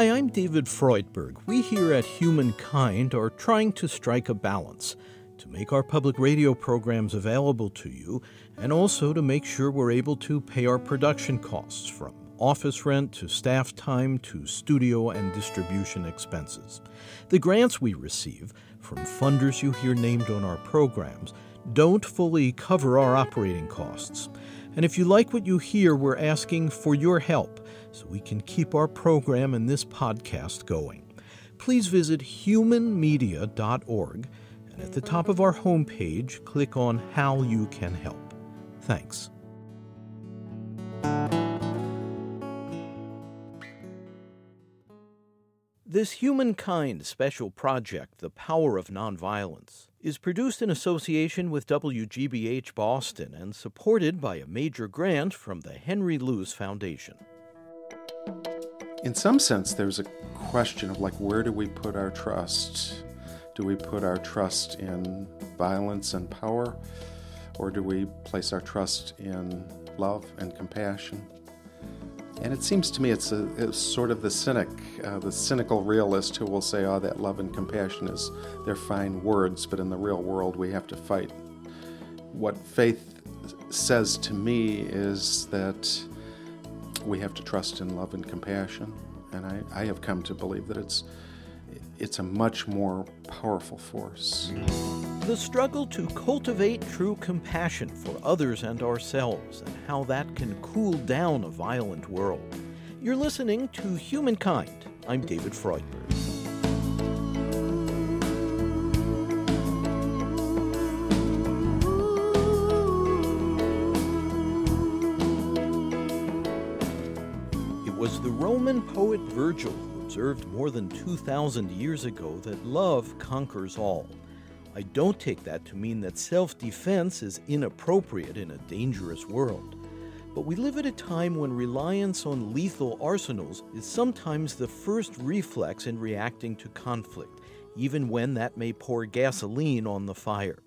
Hi, I'm David Freudberg. We here at Humankind are trying to strike a balance to make our public radio programs available to you and also to make sure we're able to pay our production costs from office rent to staff time to studio and distribution expenses. The grants we receive from funders you hear named on our programs don't fully cover our operating costs. And if you like what you hear, we're asking for your help so we can keep our program and this podcast going. Please visit humanmedia.org and at the top of our homepage, click on How You Can Help. Thanks. This Humankind special project, The Power of Nonviolence, is produced in association with WGBH Boston and supported by a major grant from the Henry Luce Foundation. In some sense, there's a question of like, where do we put our trust? Do we put our trust in violence and power, or do we place our trust in love and compassion? And it seems to me it's, a, it's sort of the cynic, uh, the cynical realist who will say, oh, that love and compassion is, they're fine words, but in the real world we have to fight. What faith says to me is that we have to trust in love and compassion. And I, I have come to believe that it's, it's a much more powerful force. The struggle to cultivate true compassion for others and ourselves, and how that can cool down a violent world. You're listening to Humankind. I'm David Freudberg. It was the Roman poet Virgil observed more than 2,000 years ago that love conquers all. I don't take that to mean that self defense is inappropriate in a dangerous world. But we live at a time when reliance on lethal arsenals is sometimes the first reflex in reacting to conflict, even when that may pour gasoline on the fire.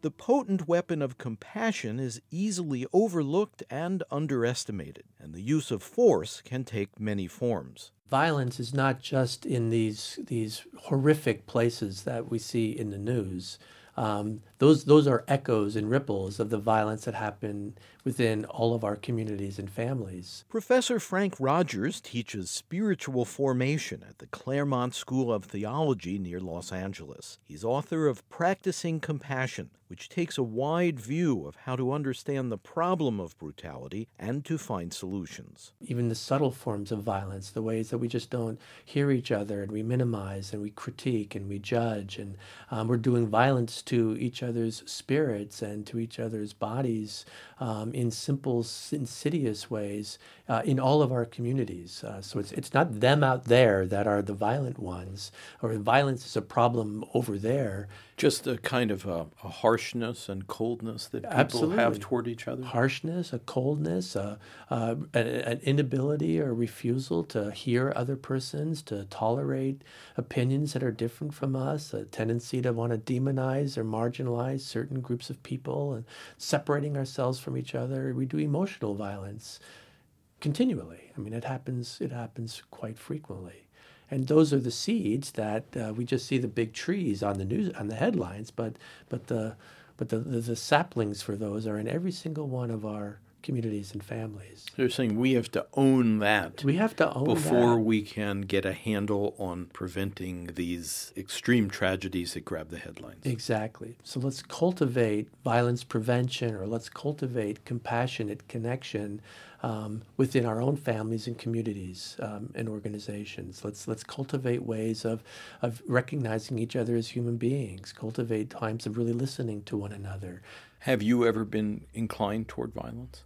The potent weapon of compassion is easily overlooked and underestimated, and the use of force can take many forms violence is not just in these these horrific places that we see in the news. Um, those those are echoes and ripples of the violence that happen within all of our communities and families. Professor Frank Rogers teaches spiritual formation at the Claremont School of Theology near Los Angeles. He's author of Practicing Compassion, which takes a wide view of how to understand the problem of brutality and to find solutions. Even the subtle forms of violence, the ways that we just don't hear each other and we minimize and we critique and we judge and um, we're doing violence to each other's spirits and to each other's bodies um, in simple, insidious ways uh, in all of our communities. Uh, so it's, it's not them out there that are the violent ones, or violence is a problem over there. Just a kind of a, a harshness and coldness that people Absolutely. have toward each other? Harshness, a coldness, a, a, an inability or refusal to hear other persons, to tolerate opinions that are different from us, a tendency to want to demonize or marginalize certain groups of people, and separating ourselves from each other. We do emotional violence continually. I mean, it happens. It happens quite frequently, and those are the seeds that uh, we just see the big trees on the news on the headlines, but but the but the, the, the saplings for those are in every single one of our communities and families. They're saying we have to own that. We have to own before that. we can get a handle on preventing these extreme tragedies that grab the headlines. Exactly. So let's cultivate violence prevention, or let's cultivate compassionate connection um, within our own families and communities um, and organizations. Let's let's cultivate ways of of recognizing each other as human beings. Cultivate times of really listening to one another. Have you ever been inclined toward violence?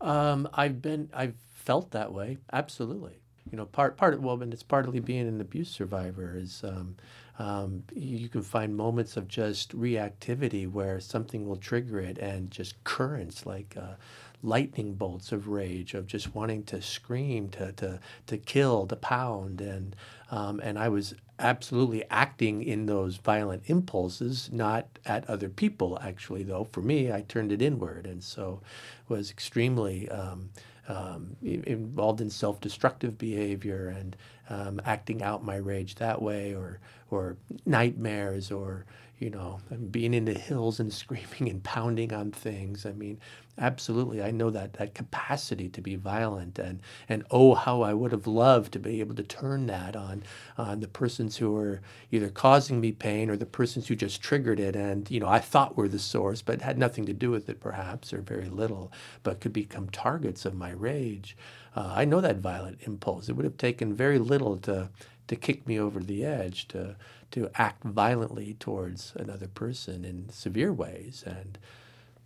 Um, I've been, I've felt that way. Absolutely. You know, part part of well, and it's partly being an abuse survivor is um, um, you can find moments of just reactivity where something will trigger it and just currents like uh, lightning bolts of rage of just wanting to scream, to to to kill, to pound, and um, and I was absolutely acting in those violent impulses, not at other people. Actually, though, for me, I turned it inward, and so was extremely um, um, involved in self-destructive behavior and um, acting out my rage that way, or or nightmares, or you know, being in the hills and screaming and pounding on things. I mean, absolutely, I know that that capacity to be violent, and and oh, how I would have loved to be able to turn that on on the persons who are either causing me pain or the persons who just triggered it, and you know, I thought were the source, but had nothing to do with it, perhaps, or very little, but could become targets of my rage. Uh, I know that violent impulse. It would have taken very little to to kick me over the edge to to act violently towards another person in severe ways and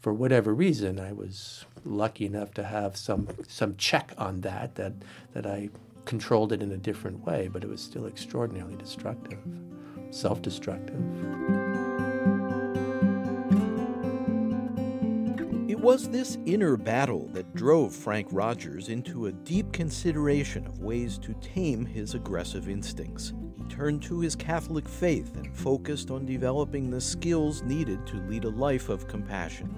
for whatever reason I was lucky enough to have some some check on that that that I controlled it in a different way but it was still extraordinarily destructive self-destructive was this inner battle that drove Frank Rogers into a deep consideration of ways to tame his aggressive instincts. He turned to his Catholic faith and focused on developing the skills needed to lead a life of compassion.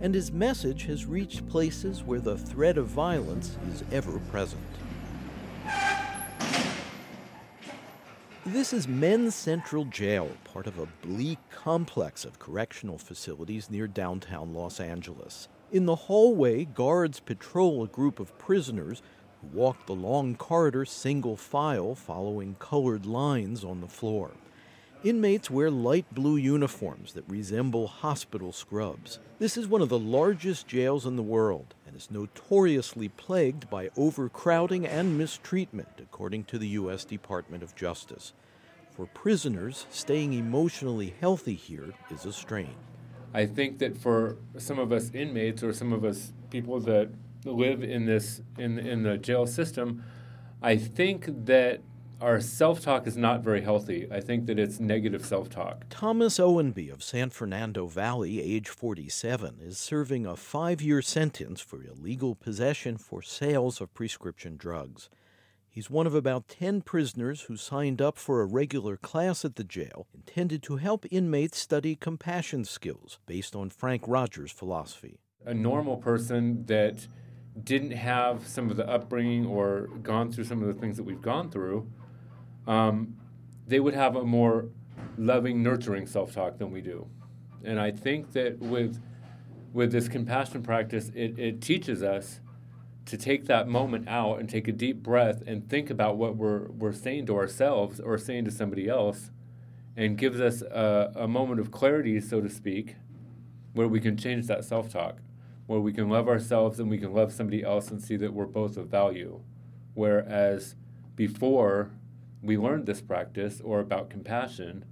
And his message has reached places where the threat of violence is ever present. This is Men's Central Jail, part of a bleak complex of correctional facilities near downtown Los Angeles. In the hallway, guards patrol a group of prisoners who walk the long corridor single file following colored lines on the floor. Inmates wear light blue uniforms that resemble hospital scrubs. This is one of the largest jails in the world and is notoriously plagued by overcrowding and mistreatment, according to the U.S. Department of Justice. For prisoners, staying emotionally healthy here is a strain. I think that for some of us inmates or some of us people that live in this in in the jail system, I think that our self talk is not very healthy. I think that it's negative self talk. Thomas Owenby of San Fernando Valley, age 47, is serving a five year sentence for illegal possession for sales of prescription drugs. He's one of about 10 prisoners who signed up for a regular class at the jail intended to help inmates study compassion skills based on Frank Rogers' philosophy. A normal person that didn't have some of the upbringing or gone through some of the things that we've gone through um, they would have a more loving, nurturing self talk than we do. And I think that with with this compassion practice, it, it teaches us to take that moment out and take a deep breath and think about what we're, we're saying to ourselves or saying to somebody else and gives us a, a moment of clarity, so to speak, where we can change that self talk, where we can love ourselves and we can love somebody else and see that we're both of value. Whereas before, we learned this practice or about compassion,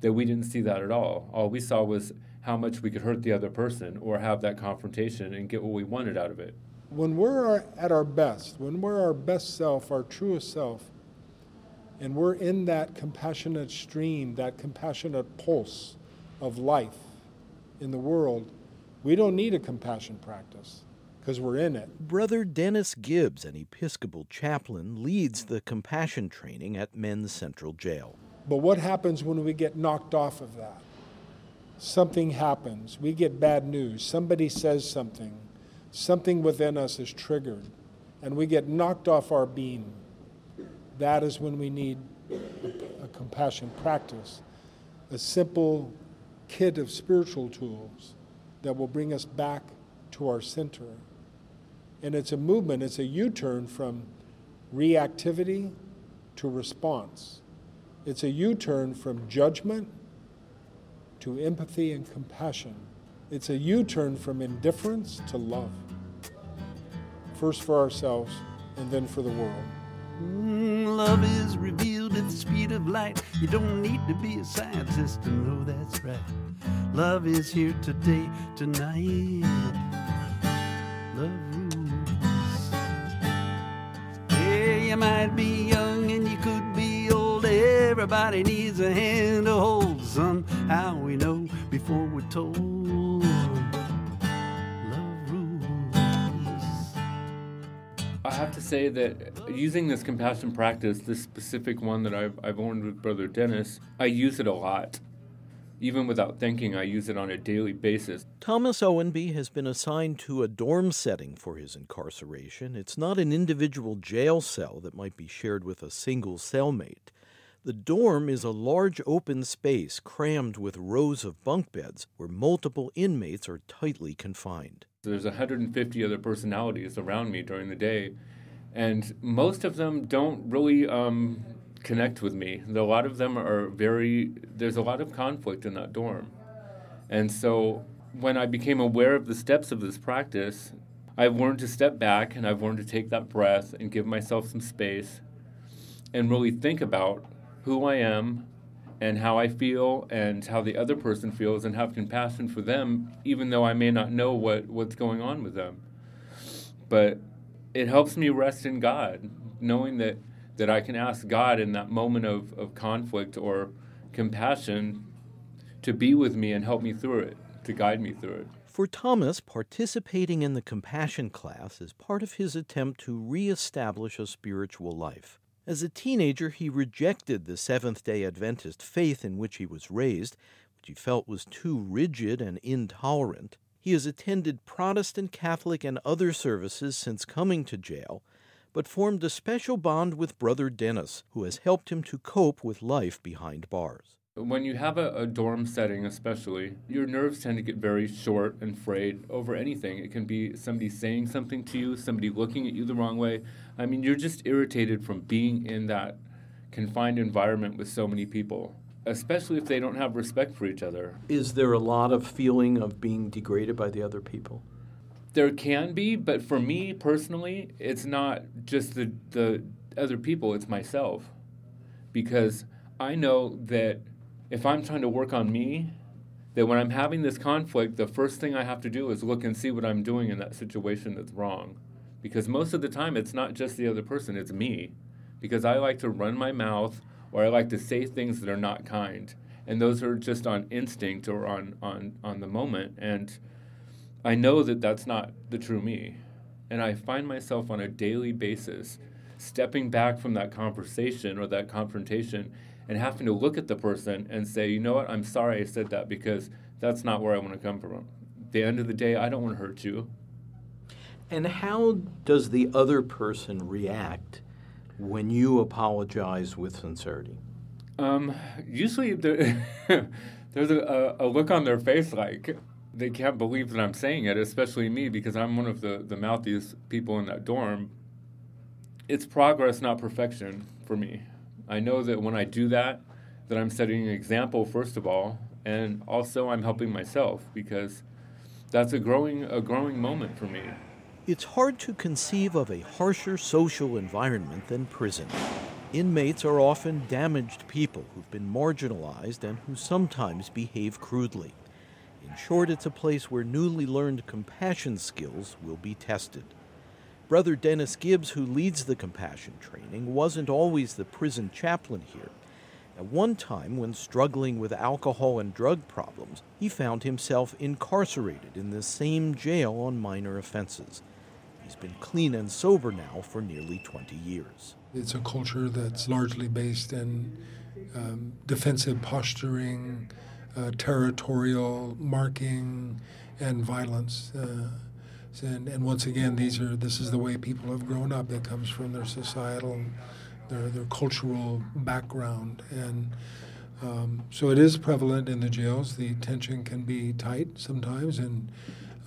that we didn't see that at all. All we saw was how much we could hurt the other person or have that confrontation and get what we wanted out of it. When we're at our best, when we're our best self, our truest self, and we're in that compassionate stream, that compassionate pulse of life in the world, we don't need a compassion practice because we're in it. Brother Dennis Gibbs, an Episcopal chaplain, leads the compassion training at Men's Central Jail. But what happens when we get knocked off of that? Something happens. We get bad news. Somebody says something. Something within us is triggered, and we get knocked off our beam. That is when we need a, a compassion practice, a simple kit of spiritual tools that will bring us back to our center. And it's a movement, it's a U turn from reactivity to response. It's a U turn from judgment to empathy and compassion. It's a U turn from indifference to love. First for ourselves and then for the world. Mm, love is revealed at the speed of light. You don't need to be a scientist to know that's right. Love is here today, tonight. Love might be young and you could be old. Everybody needs a hand to hold. Somehow we know before we're told. I have to say that using this compassion practice, this specific one that I've, I've learned with Brother Dennis, I use it a lot. Even without thinking, I use it on a daily basis. Thomas Owenby has been assigned to a dorm setting for his incarceration. It's not an individual jail cell that might be shared with a single cellmate. The dorm is a large open space crammed with rows of bunk beds where multiple inmates are tightly confined. There's 150 other personalities around me during the day, and most of them don't really um, connect with me. A lot of them are very, there's a lot of conflict in that dorm. And so when I became aware of the steps of this practice, I've learned to step back and I've learned to take that breath and give myself some space and really think about who I am and how I feel and how the other person feels and have compassion for them, even though I may not know what, what's going on with them. But it helps me rest in God, knowing that that I can ask God in that moment of, of conflict or compassion to be with me and help me through it, to guide me through it. For Thomas, participating in the compassion class is part of his attempt to reestablish a spiritual life. As a teenager, he rejected the Seventh day Adventist faith in which he was raised, which he felt was too rigid and intolerant. He has attended Protestant, Catholic, and other services since coming to jail but formed a special bond with Brother Dennis, who has helped him to cope with life behind bars. When you have a, a, dorm setting, especially, your nerves tend to get very short and frayed over anything. It can be somebody saying something to you, somebody looking at you the wrong way. I mean, you're just irritated from being in that confined environment with so many people, especially if they don't have respect for each other. Is there a lot of feeling of being degraded by the other people? There can be, but for me personally, it's not just the the other people, it's myself. Because I know that if I'm trying to work on me, that when I'm having this conflict, the first thing I have to do is look and see what I'm doing in that situation that's wrong. Because most of the time it's not just the other person, it's me. Because I like to run my mouth or I like to say things that are not kind. And those are just on instinct or on on on the moment and I know that that's not the true me. And I find myself on a daily basis stepping back from that conversation or that confrontation and having to look at the person and say, you know what, I'm sorry I said that because that's not where I want to come from. At the end of the day, I don't want to hurt you. And how does the other person react when you apologize with sincerity? Um, usually there, there's a, a look on their face like, they can't believe that I'm saying it, especially me, because I'm one of the, the mouthiest people in that dorm. It's progress, not perfection for me. I know that when I do that, that I'm setting an example, first of all, and also I'm helping myself because that's a growing, a growing moment for me. It's hard to conceive of a harsher social environment than prison. Inmates are often damaged people who've been marginalized and who sometimes behave crudely. In short, it's a place where newly learned compassion skills will be tested. Brother Dennis Gibbs, who leads the compassion training, wasn't always the prison chaplain here. At one time, when struggling with alcohol and drug problems, he found himself incarcerated in the same jail on minor offenses. He's been clean and sober now for nearly 20 years. It's a culture that's largely based in um, defensive posturing, territorial marking and violence. Uh, and, and once again, these are this is the way people have grown up. It comes from their societal, their their cultural background, and um, so it is prevalent in the jails. The tension can be tight sometimes, and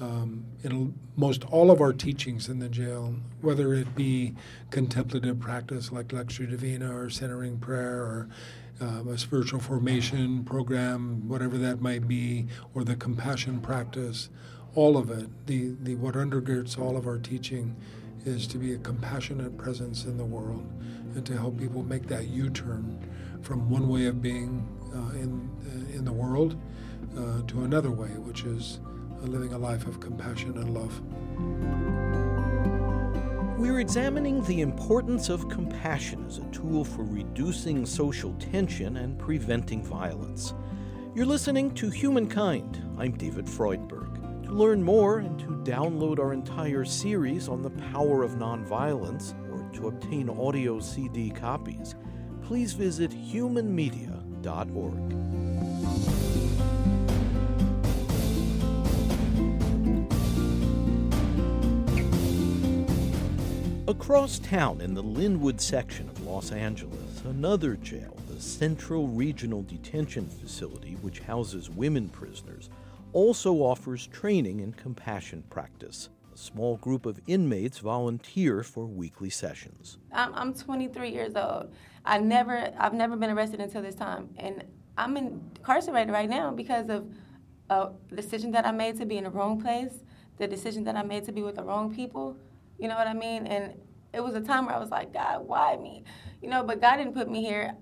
um, in most all of our teachings in the jail, whether it be contemplative practice like Lectio Divina or centering prayer or uh, a spiritual formation program, whatever that might be, or the compassion practice, all of it, the, the what undergirds all of our teaching is to be a compassionate presence in the world and to help people make that U-turn from one way of being uh, in uh, in the world uh, to another way, which is living a life of compassion and love. We're examining the importance of compassion as a tool for reducing social tension and preventing violence. You're listening to Humankind. I'm David Freudberg. To learn more and to download our entire series on the power of nonviolence or to obtain audio CD copies, please visit humanmedia.org. Across town in the Lynwood section of Los Angeles, another jail, the Central Regional Detention Facility, which houses women prisoners, also offers training in compassion practice. A small group of inmates volunteer for weekly sessions. I'm, I'm 23 years old. I never, I've never been arrested until this time, and I'm incarcerated right now because of a decision that I made to be in the wrong place, the decision that I made to be with the wrong people. You know what I mean? And it was a time where I was like, God, why me? You know, but God didn't put me here.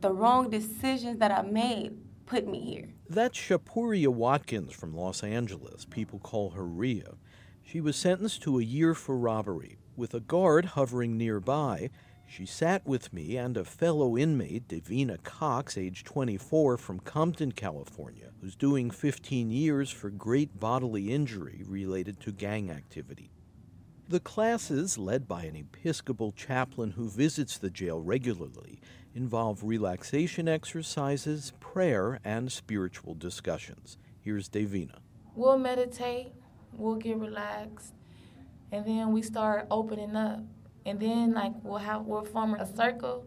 The wrong decisions that I made put me here. That's Shapuria Watkins from Los Angeles. People call her Ria. She was sentenced to a year for robbery. With a guard hovering nearby, she sat with me and a fellow inmate, Davina Cox, age 24, from Compton, California, who's doing 15 years for great bodily injury related to gang activity. The classes, led by an Episcopal chaplain who visits the jail regularly, involve relaxation exercises, prayer, and spiritual discussions. Here's Davina. We'll meditate, we'll get relaxed, and then we start opening up. And then, like, we'll have, we'll form a circle,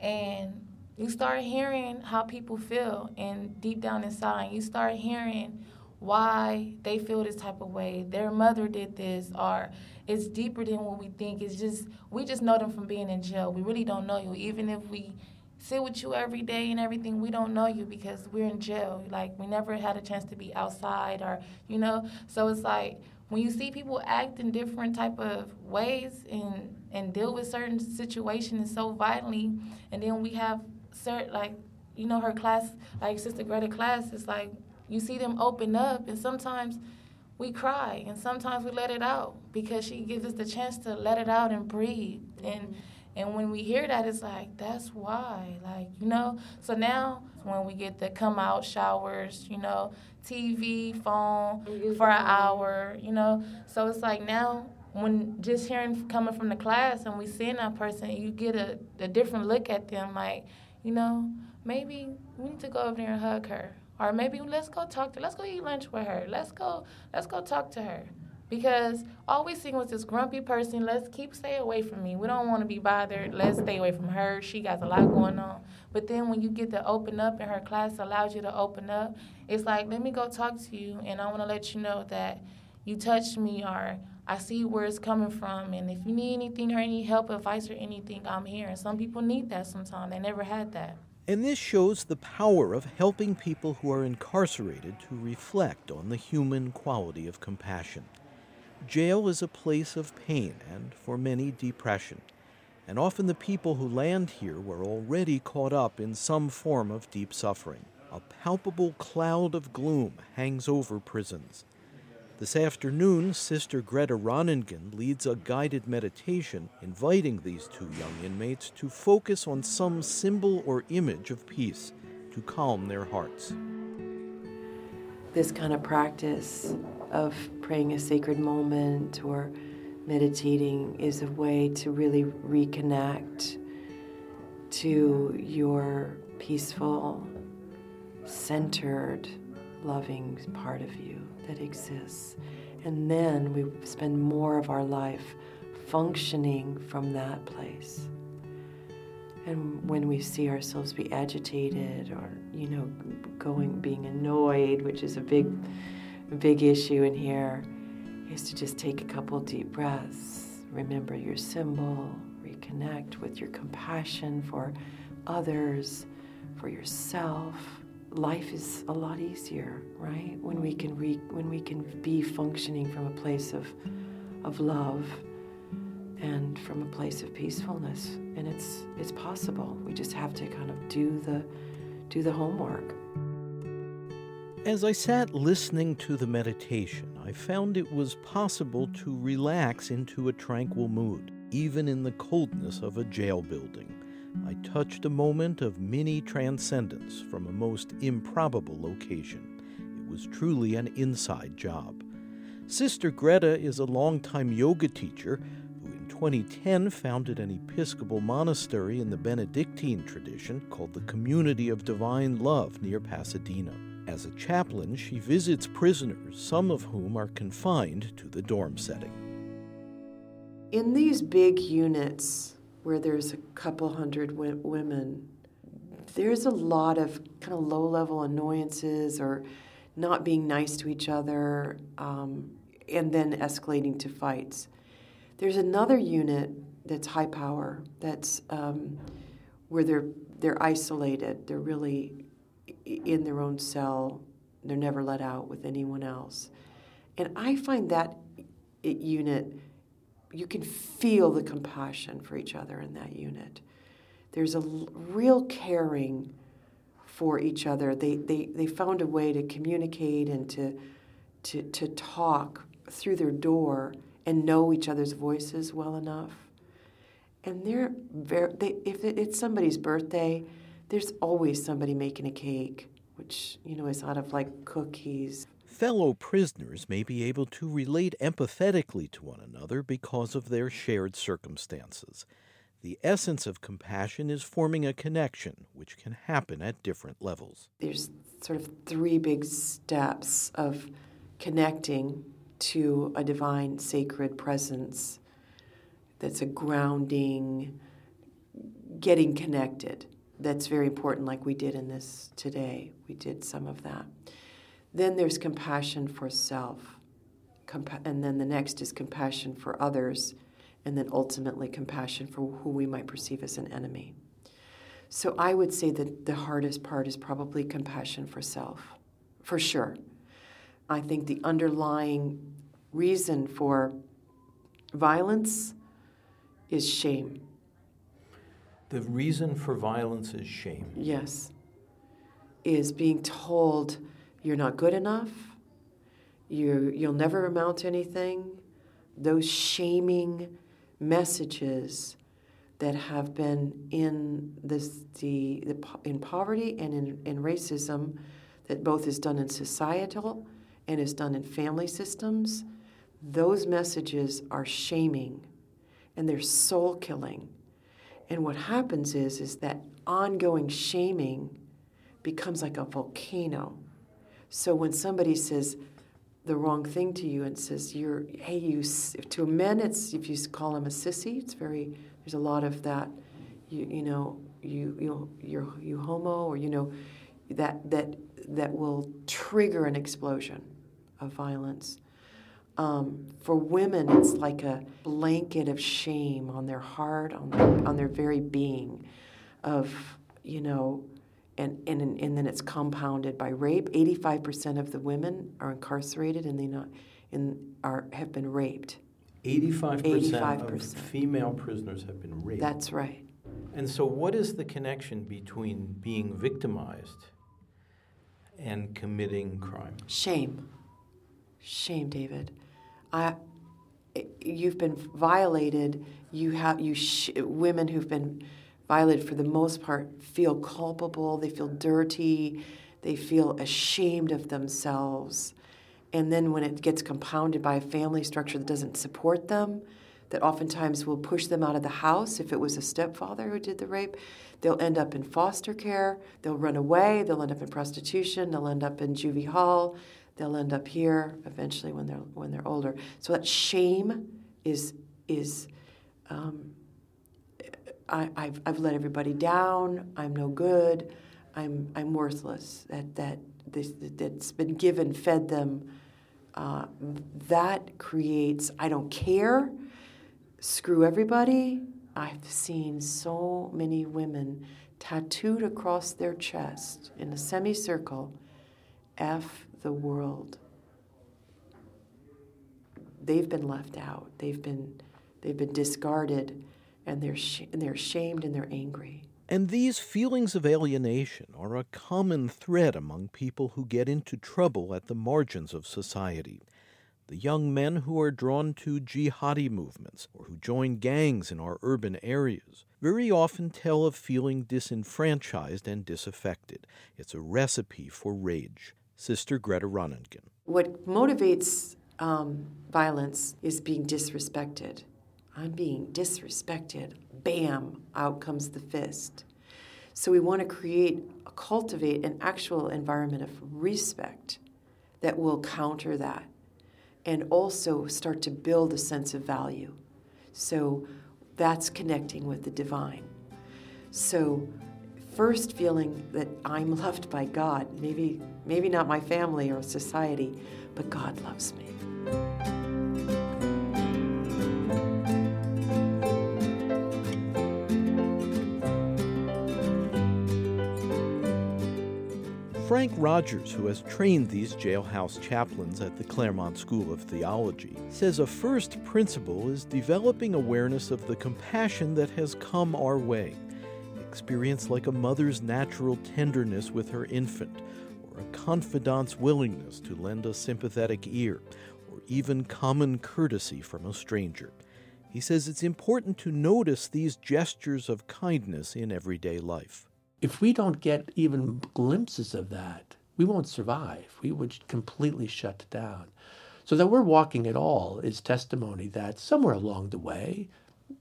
and you start hearing how people feel, and deep down inside, you start hearing why they feel this type of way. Their mother did this, or it's deeper than what we think. It's just we just know them from being in jail. We really don't know you, even if we sit with you every day and everything. We don't know you because we're in jail. Like we never had a chance to be outside, or you know. So it's like when you see people act in different type of ways and and deal with certain situations so violently, and then we have certain like you know her class, like Sister Greta class, is like you see them open up, and sometimes we cry, and sometimes we let it out because she gives us the chance to let it out and breathe. And and when we hear that, it's like that's why, like you know. So now when we get the come out showers, you know, TV, phone for an hour, you know. So it's like now when just hearing coming from the class and we seeing that person, you get a, a different look at them, like, you know, maybe we need to go over there and hug her or maybe let's go talk to let's go eat lunch with her. Let's go let's go talk to her. Because all we see was this grumpy person. Let's keep stay away from me. We don't want to be bothered. Let's stay away from her. She got a lot going on. But then when you get to open up and her class allows you to open up it's like let me go talk to you and i want to let you know that you touched me or I see where it's coming from, and if you need anything or any help, advice, or anything, I'm here. And some people need that sometimes. They never had that. And this shows the power of helping people who are incarcerated to reflect on the human quality of compassion. Jail is a place of pain and, for many, depression. And often the people who land here were already caught up in some form of deep suffering. A palpable cloud of gloom hangs over prisons. This afternoon, Sister Greta Ronningen leads a guided meditation inviting these two young inmates to focus on some symbol or image of peace to calm their hearts. This kind of practice of praying a sacred moment or meditating is a way to really reconnect to your peaceful, centered, loving part of you that exists. And then we spend more of our life functioning from that place. And when we see ourselves be agitated or, you know, going, being annoyed, which is a big, big issue in here, is to just take a couple deep breaths, remember your symbol, reconnect with your compassion for others, for yourself, life is a lot easier, right? When we can re- when we can be functioning from a place of of love and from a place of peacefulness. And it's it's possible. We just have to kind of do the do the homework. As I sat listening to the meditation, I found it was possible to relax into a tranquil mood, even in the coldness of a jail building. I touched a moment of mini transcendence from a most improbable location. It was truly an inside job. Sister Greta is a longtime yoga teacher who in 2010 founded an Episcopal monastery in the Benedictine tradition called the Community of Divine Love near Pasadena. As a chaplain, she visits prisoners, some of whom are confined to the dorm setting. In these big units where there's a couple hundred w- women, there's a lot of kind of low level annoyances or not being nice to each other, um, and then escalating to fights. There's another unit that's high power, that's um, where they're they're isolated. They're really in their own cell. They're never let out with anyone else. And I find that unit, you can feel the compassion for each other in that unit. There's a real caring for each other. They, they, they found a way to communicate and to, to, to talk through their door and know each other's voices well enough. And they're very, they, if it's somebody's birthday, there's always somebody making a cake, which, you know, is out of like cookies. Fellow prisoners may be able to relate empathetically to one another because of their shared circumstances. The essence of compassion is forming a connection, which can happen at different levels. There's sort of three big steps of connecting to a divine, sacred presence that's a grounding, getting connected. That's very important, like we did in this today. We did some of that. Then there's compassion for self. Compa- and then the next is compassion for others and then ultimately compassion for who we might perceive as an enemy. So I would say that the hardest part is probably compassion for self, for sure. I think the underlying reason for violence is shame. The reason for violence is shame. Yes. Is being told you're not good enough, you, you'll never amount to anything. Those shaming messages that have been in this, the, the in poverty and in, in racism that both is done in societal and is done in family systems, those messages are shaming and they're soul killing. And what happens is is that ongoing shaming becomes like a volcano. So when somebody says, the wrong thing to you and says you're hey you to a man it's if you call him a sissy it's very there's a lot of that. You you know you you you're you homo or you know that that that will trigger an explosion of violence. Um, for women it's like a blanket of shame on their heart on their, on their very being of you know and, and, and then it's compounded by rape. 85% of the women are incarcerated and they not in, are, have been raped. 85%, 85%, of female prisoners have been raped. That's right. And so, what is the connection between being victimized and committing crime? Shame. Shame, David. I, you've been violated. You have you sh- women who've been violated for the most part feel culpable, they feel dirty, they feel ashamed of themselves. And then when it gets compounded by a family structure that doesn't support them, that oftentimes will push them out of the house. If it was a stepfather who did the rape, they'll end up in foster care, they'll run away, they'll end up in prostitution, they'll end up in juvie hall, they'll end up here eventually when they're when they're older. So that shame is is um, I, have I've let everybody down. I'm no good. I'm, I'm worthless. That, that this, that's been given, fed them. Uh, that creates, I don't care, screw everybody. I've seen so many women tattooed across their chest in a semicircle F the world. They've been left out. They've been, they've been discarded and they're, sh- and they're ashamed and they're angry. And these feelings of alienation are a common thread among people who get into trouble at the margins of society. The young men who are drawn to jihadi movements or who join gangs in our urban areas very often tell of feeling disenfranchised and disaffected. It's a recipe for rage. Sister Greta Ronningen. What motivates um, violence is being disrespected. I'm being disrespected. Bam, out comes the fist. So we want to create, cultivate an actual environment of respect that will counter that and also start to build a sense of value. So that's connecting with the divine. So first feeling that I'm loved by God, maybe maybe not my family or society, but God loves me. Frank Rogers, who has trained these jailhouse chaplains at the Claremont School of Theology, says a first principle is developing awareness of the compassion that has come our way. Experience like a mother's natural tenderness with her infant, or a confidant's willingness to lend a sympathetic ear, or even common courtesy from a stranger. He says it's important to notice these gestures of kindness in everyday life if we don't get even glimpses of that, we won't survive. We would completely shut down. So that we're walking at all is testimony that somewhere along the way, a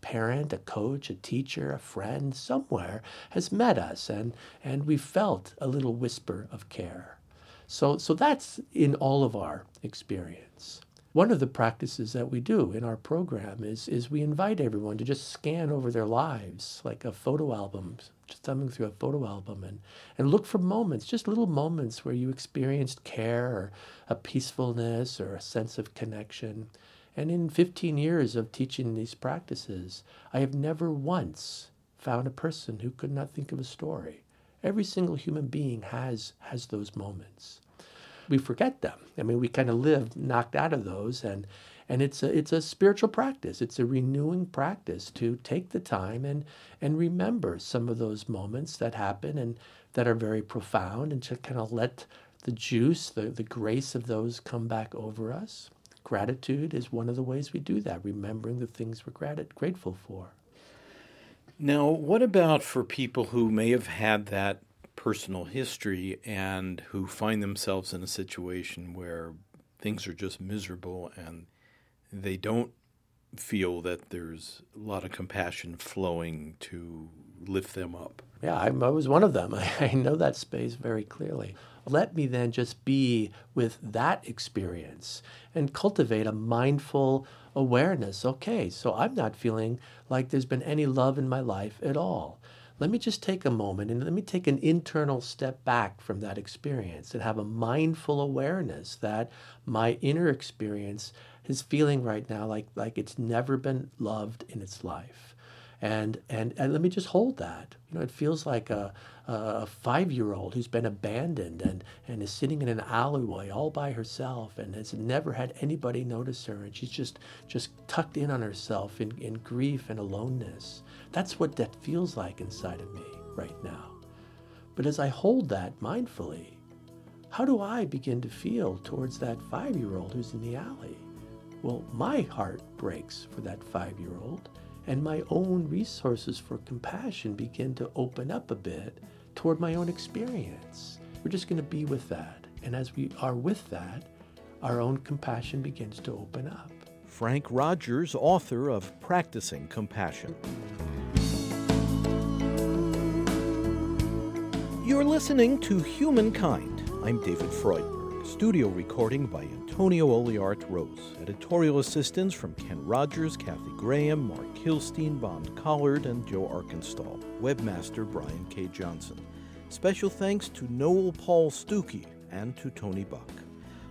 parent, a coach, a teacher, a friend, somewhere has met us and, and we felt a little whisper of care. So, so that's in all of our experience. One of the practices that we do in our program is, is we invite everyone to just scan over their lives like a photo album, just thumbing through a photo album and, and look for moments, just little moments where you experienced care or a peacefulness or a sense of connection. And in 15 years of teaching these practices, I have never once found a person who could not think of a story. Every single human being has, has those moments we forget them. I mean, we kind of live knocked out of those, and and it's a it's a spiritual practice. It's a renewing practice to take the time and and remember some of those moments that happen and that are very profound, and to kind of let the juice, the the grace of those come back over us. Gratitude is one of the ways we do that, remembering the things we're grat- grateful for. Now, what about for people who may have had that personal history and who find themselves in a situation where things are just miserable and they don't feel that there's a lot of compassion flowing to lift them up. Yeah, I, I was one of them. I, I know that space very clearly. Let me then just be with that experience and cultivate a mindful awareness. Okay, so I'm not feeling like there's been any love in my life at all let me just take a moment and let me take an internal step back from that experience and have a mindful awareness that my inner experience is feeling right now like, like it's never been loved in its life. And, and, and let me just hold that. You know, it feels like a, a five year old who's been abandoned and, and is sitting in an alleyway all by herself and has never had anybody notice her. And she's just, just tucked in on herself in, in grief and aloneness. That's what that feels like inside of me right now. But as I hold that mindfully, how do I begin to feel towards that five year old who's in the alley? Well, my heart breaks for that five year old, and my own resources for compassion begin to open up a bit toward my own experience. We're just going to be with that. And as we are with that, our own compassion begins to open up. Frank Rogers, author of Practicing Compassion. You're listening to Humankind. I'm David Freudberg. Studio recording by Antonio Oliart Rose. Editorial assistance from Ken Rogers, Kathy Graham, Mark Kilstein, Bond Collard, and Joe Arkenstall. Webmaster Brian K. Johnson. Special thanks to Noel Paul Stookey and to Tony Buck.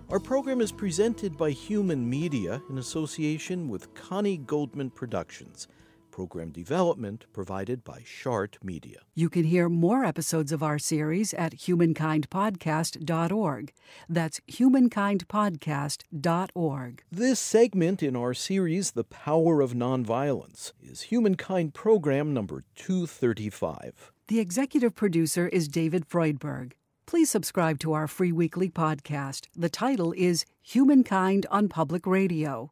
Our program is presented by Human Media in association with Connie Goldman Productions. Program development provided by Shart Media. You can hear more episodes of our series at humankindpodcast.org. That's humankindpodcast.org. This segment in our series, The Power of Nonviolence, is Humankind Program number 235. The executive producer is David Freudberg. Please subscribe to our free weekly podcast. The title is Humankind on Public Radio.